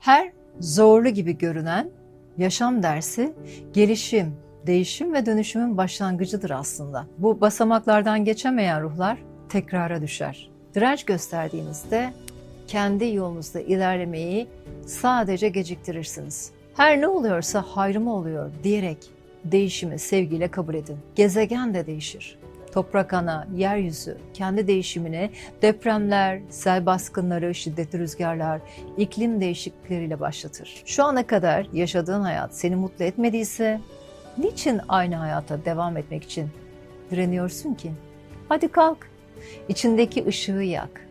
Her zorlu gibi görünen yaşam dersi gelişim, değişim ve dönüşümün başlangıcıdır aslında. Bu basamaklardan geçemeyen ruhlar tekrara düşer. Direnç gösterdiğinizde kendi yolunuzda ilerlemeyi sadece geciktirirsiniz. Her ne oluyorsa hayrıma oluyor diyerek değişimi sevgiyle kabul edin. Gezegen de değişir. Toprak ana, yeryüzü kendi değişimini depremler, sel baskınları, şiddetli rüzgarlar, iklim değişiklikleriyle başlatır. Şu ana kadar yaşadığın hayat seni mutlu etmediyse niçin aynı hayata devam etmek için direniyorsun ki? Hadi kalk, içindeki ışığı yak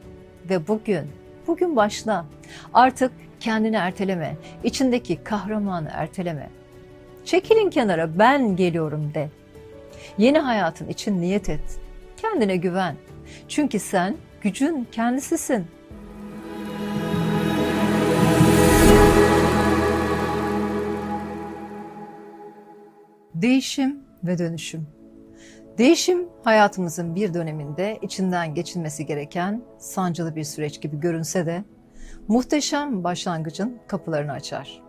ve bugün, bugün başla. Artık kendini erteleme, içindeki kahramanı erteleme. Çekilin kenara ben geliyorum de. Yeni hayatın için niyet et. Kendine güven. Çünkü sen gücün kendisisin. Değişim ve dönüşüm. Değişim hayatımızın bir döneminde içinden geçilmesi gereken sancılı bir süreç gibi görünse de muhteşem başlangıcın kapılarını açar.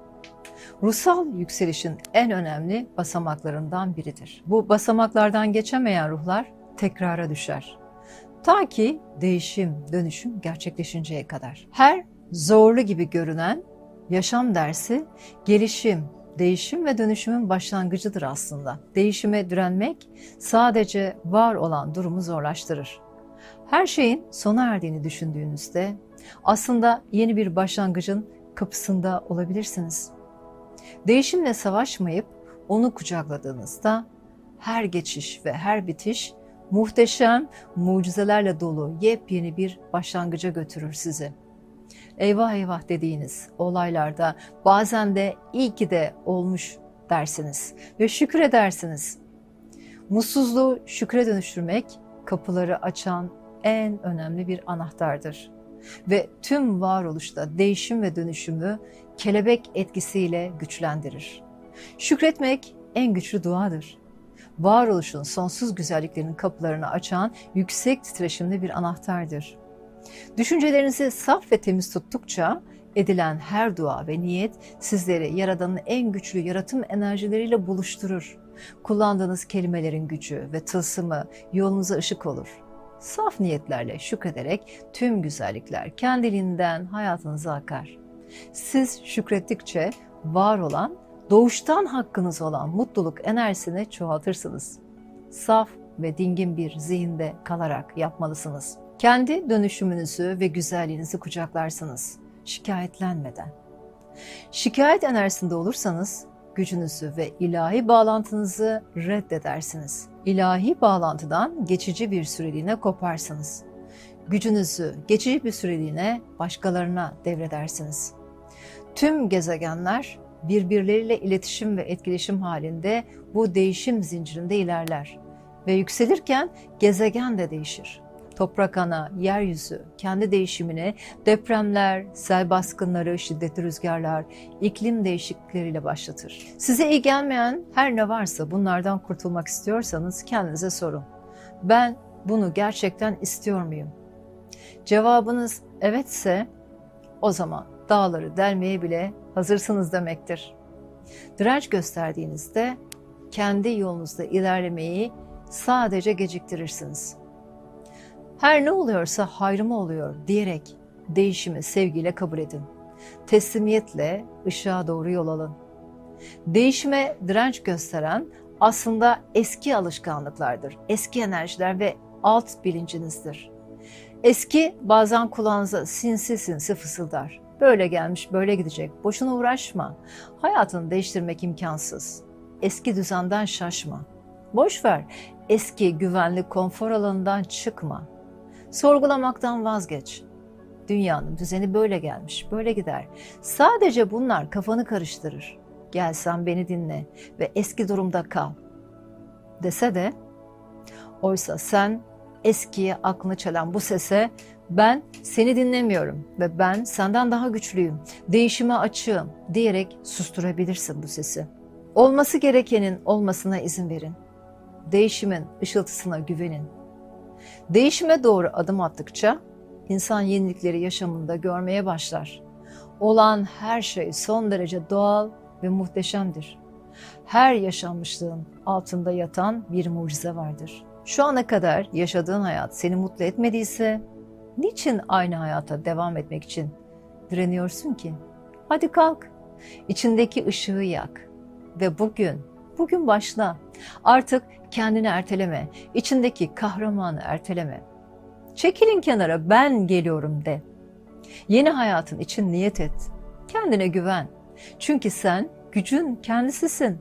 Ruhsal yükselişin en önemli basamaklarından biridir. Bu basamaklardan geçemeyen ruhlar tekrara düşer. Ta ki değişim, dönüşüm gerçekleşinceye kadar. Her zorlu gibi görünen yaşam dersi gelişim, değişim ve dönüşümün başlangıcıdır aslında. Değişime direnmek sadece var olan durumu zorlaştırır. Her şeyin sona erdiğini düşündüğünüzde aslında yeni bir başlangıcın kapısında olabilirsiniz. Değişimle savaşmayıp onu kucakladığınızda her geçiş ve her bitiş muhteşem mucizelerle dolu yepyeni bir başlangıca götürür sizi. Eyvah eyvah dediğiniz olaylarda bazen de iyi ki de olmuş dersiniz ve şükredersiniz. Mutsuzluğu şükre dönüştürmek kapıları açan en önemli bir anahtardır. Ve tüm varoluşta değişim ve dönüşümü kelebek etkisiyle güçlendirir. Şükretmek en güçlü duadır. Varoluşun sonsuz güzelliklerinin kapılarını açan yüksek titreşimli bir anahtardır. Düşüncelerinizi saf ve temiz tuttukça edilen her dua ve niyet sizleri Yaradan'ın en güçlü yaratım enerjileriyle buluşturur. Kullandığınız kelimelerin gücü ve tılsımı yolunuza ışık olur. Saf niyetlerle şükrederek tüm güzellikler kendiliğinden hayatınıza akar. Siz şükrettikçe var olan, doğuştan hakkınız olan mutluluk enerjisini çoğaltırsınız. Saf ve dingin bir zihinde kalarak yapmalısınız. Kendi dönüşümünüzü ve güzelliğinizi kucaklarsınız şikayetlenmeden. Şikayet enerjisinde olursanız gücünüzü ve ilahi bağlantınızı reddedersiniz. İlahi bağlantıdan geçici bir süreliğine koparsınız. Gücünüzü geçici bir süreliğine başkalarına devredersiniz. Tüm gezegenler birbirleriyle iletişim ve etkileşim halinde bu değişim zincirinde ilerler ve yükselirken gezegen de değişir. Toprak ana, yeryüzü kendi değişimini depremler, sel baskınları, şiddetli rüzgarlar, iklim değişiklikleriyle başlatır. Size iyi gelmeyen her ne varsa bunlardan kurtulmak istiyorsanız kendinize sorun. Ben bunu gerçekten istiyor muyum? Cevabınız evetse o zaman dağları delmeye bile hazırsınız demektir. Direnç gösterdiğinizde kendi yolunuzda ilerlemeyi sadece geciktirirsiniz. Her ne oluyorsa hayrıma oluyor diyerek değişimi sevgiyle kabul edin. Teslimiyetle ışığa doğru yol alın. Değişime direnç gösteren aslında eski alışkanlıklardır, eski enerjiler ve alt bilincinizdir. Eski bazen kulağınıza sinsi sinsi fısıldar. Böyle gelmiş, böyle gidecek. Boşuna uğraşma. Hayatını değiştirmek imkansız. Eski düzenden şaşma. Boş ver. Eski güvenli konfor alanından çıkma. Sorgulamaktan vazgeç. Dünyanın düzeni böyle gelmiş, böyle gider. Sadece bunlar kafanı karıştırır. Gel sen beni dinle ve eski durumda kal. Dese de oysa sen eskiye aklını çelen bu sese ben seni dinlemiyorum ve ben senden daha güçlüyüm, değişime açığım diyerek susturabilirsin bu sesi. Olması gerekenin olmasına izin verin. Değişimin ışıltısına güvenin. Değişime doğru adım attıkça insan yenilikleri yaşamında görmeye başlar. Olan her şey son derece doğal ve muhteşemdir. Her yaşanmışlığın altında yatan bir mucize vardır. Şu ana kadar yaşadığın hayat seni mutlu etmediyse niçin aynı hayata devam etmek için direniyorsun ki? Hadi kalk, içindeki ışığı yak ve bugün, bugün başla. Artık kendini erteleme, içindeki kahramanı erteleme. Çekilin kenara ben geliyorum de. Yeni hayatın için niyet et. Kendine güven. Çünkü sen gücün kendisisin.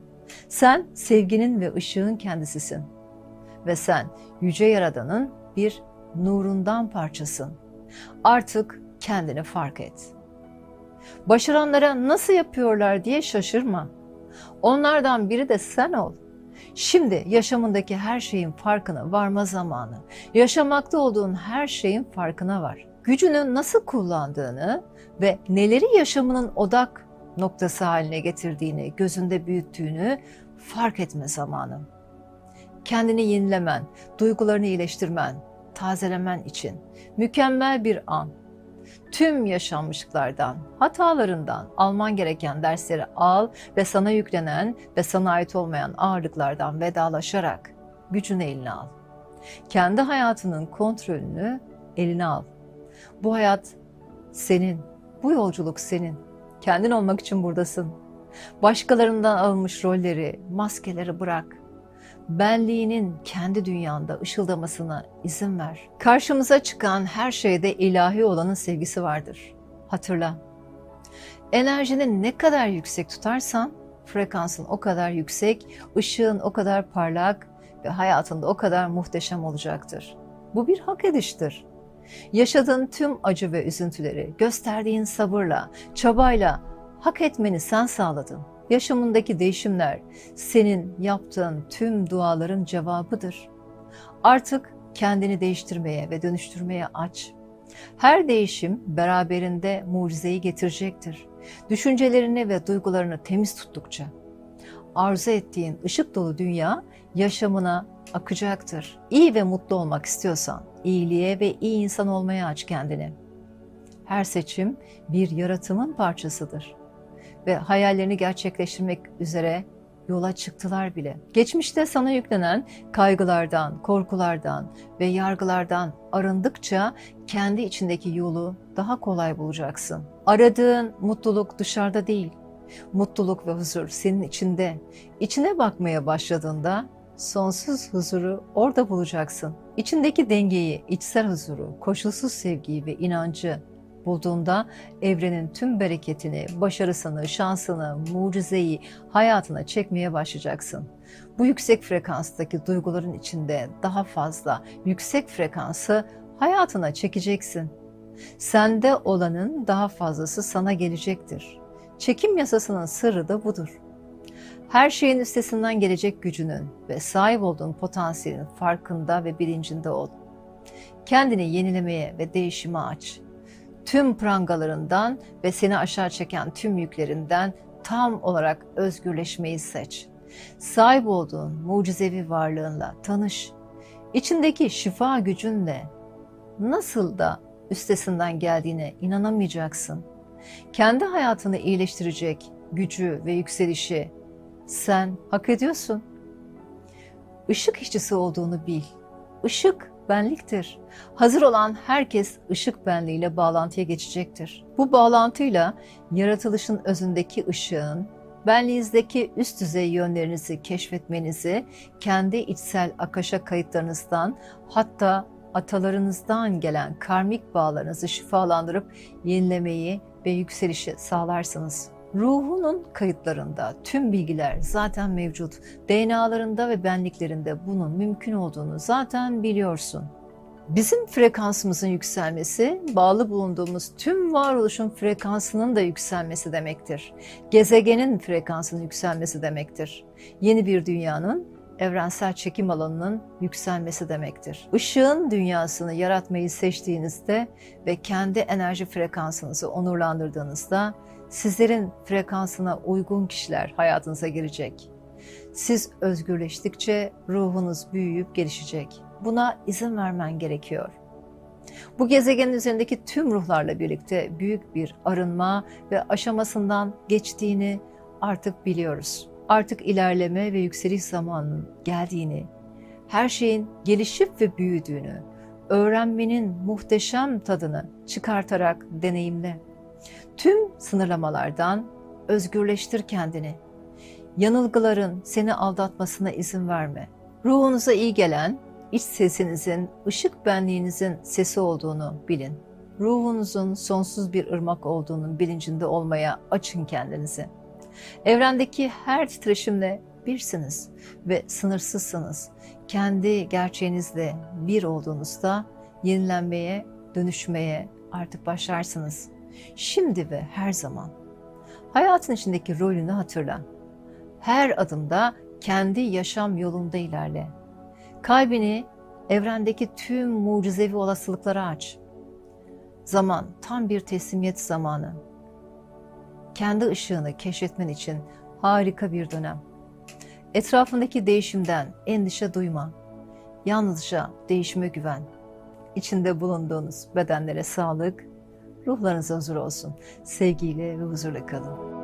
Sen sevginin ve ışığın kendisisin. Ve sen yüce yaradanın bir nurundan parçasın. Artık kendini fark et. Başaranlara nasıl yapıyorlar diye şaşırma. Onlardan biri de sen ol. Şimdi yaşamındaki her şeyin farkına varma zamanı. Yaşamakta olduğun her şeyin farkına var. Gücünü nasıl kullandığını ve neleri yaşamının odak noktası haline getirdiğini, gözünde büyüttüğünü fark etme zamanı. Kendini yenilemen, duygularını iyileştirmen, tazelemen için mükemmel bir an. Tüm yaşanmışlıklardan, hatalarından alman gereken dersleri al ve sana yüklenen ve sana ait olmayan ağırlıklardan vedalaşarak gücünü eline al. Kendi hayatının kontrolünü eline al. Bu hayat senin, bu yolculuk senin. Kendin olmak için buradasın. Başkalarından alınmış rolleri, maskeleri bırak benliğinin kendi dünyanda ışıldamasına izin ver. Karşımıza çıkan her şeyde ilahi olanın sevgisi vardır. Hatırla. Enerjini ne kadar yüksek tutarsan frekansın o kadar yüksek, ışığın o kadar parlak ve hayatında o kadar muhteşem olacaktır. Bu bir hak ediştir. Yaşadığın tüm acı ve üzüntüleri gösterdiğin sabırla, çabayla hak etmeni sen sağladın. Yaşamındaki değişimler senin yaptığın tüm duaların cevabıdır. Artık kendini değiştirmeye ve dönüştürmeye aç. Her değişim beraberinde mucizeyi getirecektir. Düşüncelerini ve duygularını temiz tuttukça arzu ettiğin ışık dolu dünya yaşamına akacaktır. İyi ve mutlu olmak istiyorsan iyiliğe ve iyi insan olmaya aç kendini. Her seçim bir yaratımın parçasıdır ve hayallerini gerçekleştirmek üzere yola çıktılar bile. Geçmişte sana yüklenen kaygılardan, korkulardan ve yargılardan arındıkça kendi içindeki yolu daha kolay bulacaksın. Aradığın mutluluk dışarıda değil. Mutluluk ve huzur senin içinde. İçine bakmaya başladığında sonsuz huzuru orada bulacaksın. İçindeki dengeyi, içsel huzuru, koşulsuz sevgiyi ve inancı bulduğunda evrenin tüm bereketini, başarısını, şansını, mucizeyi hayatına çekmeye başlayacaksın. Bu yüksek frekanstaki duyguların içinde daha fazla yüksek frekansı hayatına çekeceksin. Sende olanın daha fazlası sana gelecektir. Çekim yasasının sırrı da budur. Her şeyin üstesinden gelecek gücünün ve sahip olduğun potansiyelin farkında ve bilincinde ol. Kendini yenilemeye ve değişime aç tüm prangalarından ve seni aşağı çeken tüm yüklerinden tam olarak özgürleşmeyi seç. Sahip olduğun mucizevi varlığınla tanış. İçindeki şifa gücünle nasıl da üstesinden geldiğine inanamayacaksın. Kendi hayatını iyileştirecek gücü ve yükselişi sen hak ediyorsun. Işık işçisi olduğunu bil. Işık benliktir. Hazır olan herkes ışık benliğiyle bağlantıya geçecektir. Bu bağlantıyla yaratılışın özündeki ışığın, benliğinizdeki üst düzey yönlerinizi keşfetmenizi, kendi içsel akaşa kayıtlarınızdan hatta atalarınızdan gelen karmik bağlarınızı şifalandırıp yenilemeyi ve yükselişi sağlarsınız. Ruhunun kayıtlarında tüm bilgiler zaten mevcut. DNA'larında ve benliklerinde bunun mümkün olduğunu zaten biliyorsun. Bizim frekansımızın yükselmesi, bağlı bulunduğumuz tüm varoluşun frekansının da yükselmesi demektir. Gezegenin frekansının yükselmesi demektir. Yeni bir dünyanın evrensel çekim alanının yükselmesi demektir. Işığın dünyasını yaratmayı seçtiğinizde ve kendi enerji frekansınızı onurlandırdığınızda Sizlerin frekansına uygun kişiler hayatınıza girecek. Siz özgürleştikçe ruhunuz büyüyüp gelişecek. Buna izin vermen gerekiyor. Bu gezegenin üzerindeki tüm ruhlarla birlikte büyük bir arınma ve aşamasından geçtiğini artık biliyoruz. Artık ilerleme ve yükseliş zamanının geldiğini, her şeyin gelişip ve büyüdüğünü, öğrenmenin muhteşem tadını çıkartarak deneyimle. Tüm sınırlamalardan özgürleştir kendini. Yanılgıların seni aldatmasına izin verme. Ruhunuza iyi gelen, iç sesinizin, ışık benliğinizin sesi olduğunu bilin. Ruhunuzun sonsuz bir ırmak olduğunun bilincinde olmaya açın kendinizi. Evrendeki her titreşimle birsiniz ve sınırsızsınız. Kendi gerçeğinizle bir olduğunuzda yenilenmeye, dönüşmeye artık başlarsınız. Şimdi ve her zaman. Hayatın içindeki rolünü hatırla. Her adımda kendi yaşam yolunda ilerle. Kalbini evrendeki tüm mucizevi olasılıklara aç. Zaman tam bir teslimiyet zamanı. Kendi ışığını keşfetmen için harika bir dönem. Etrafındaki değişimden endişe duyma. Yalnızca değişime güven. İçinde bulunduğunuz bedenlere sağlık, ruhlarınıza huzur olsun. Sevgiyle ve huzurla kalın.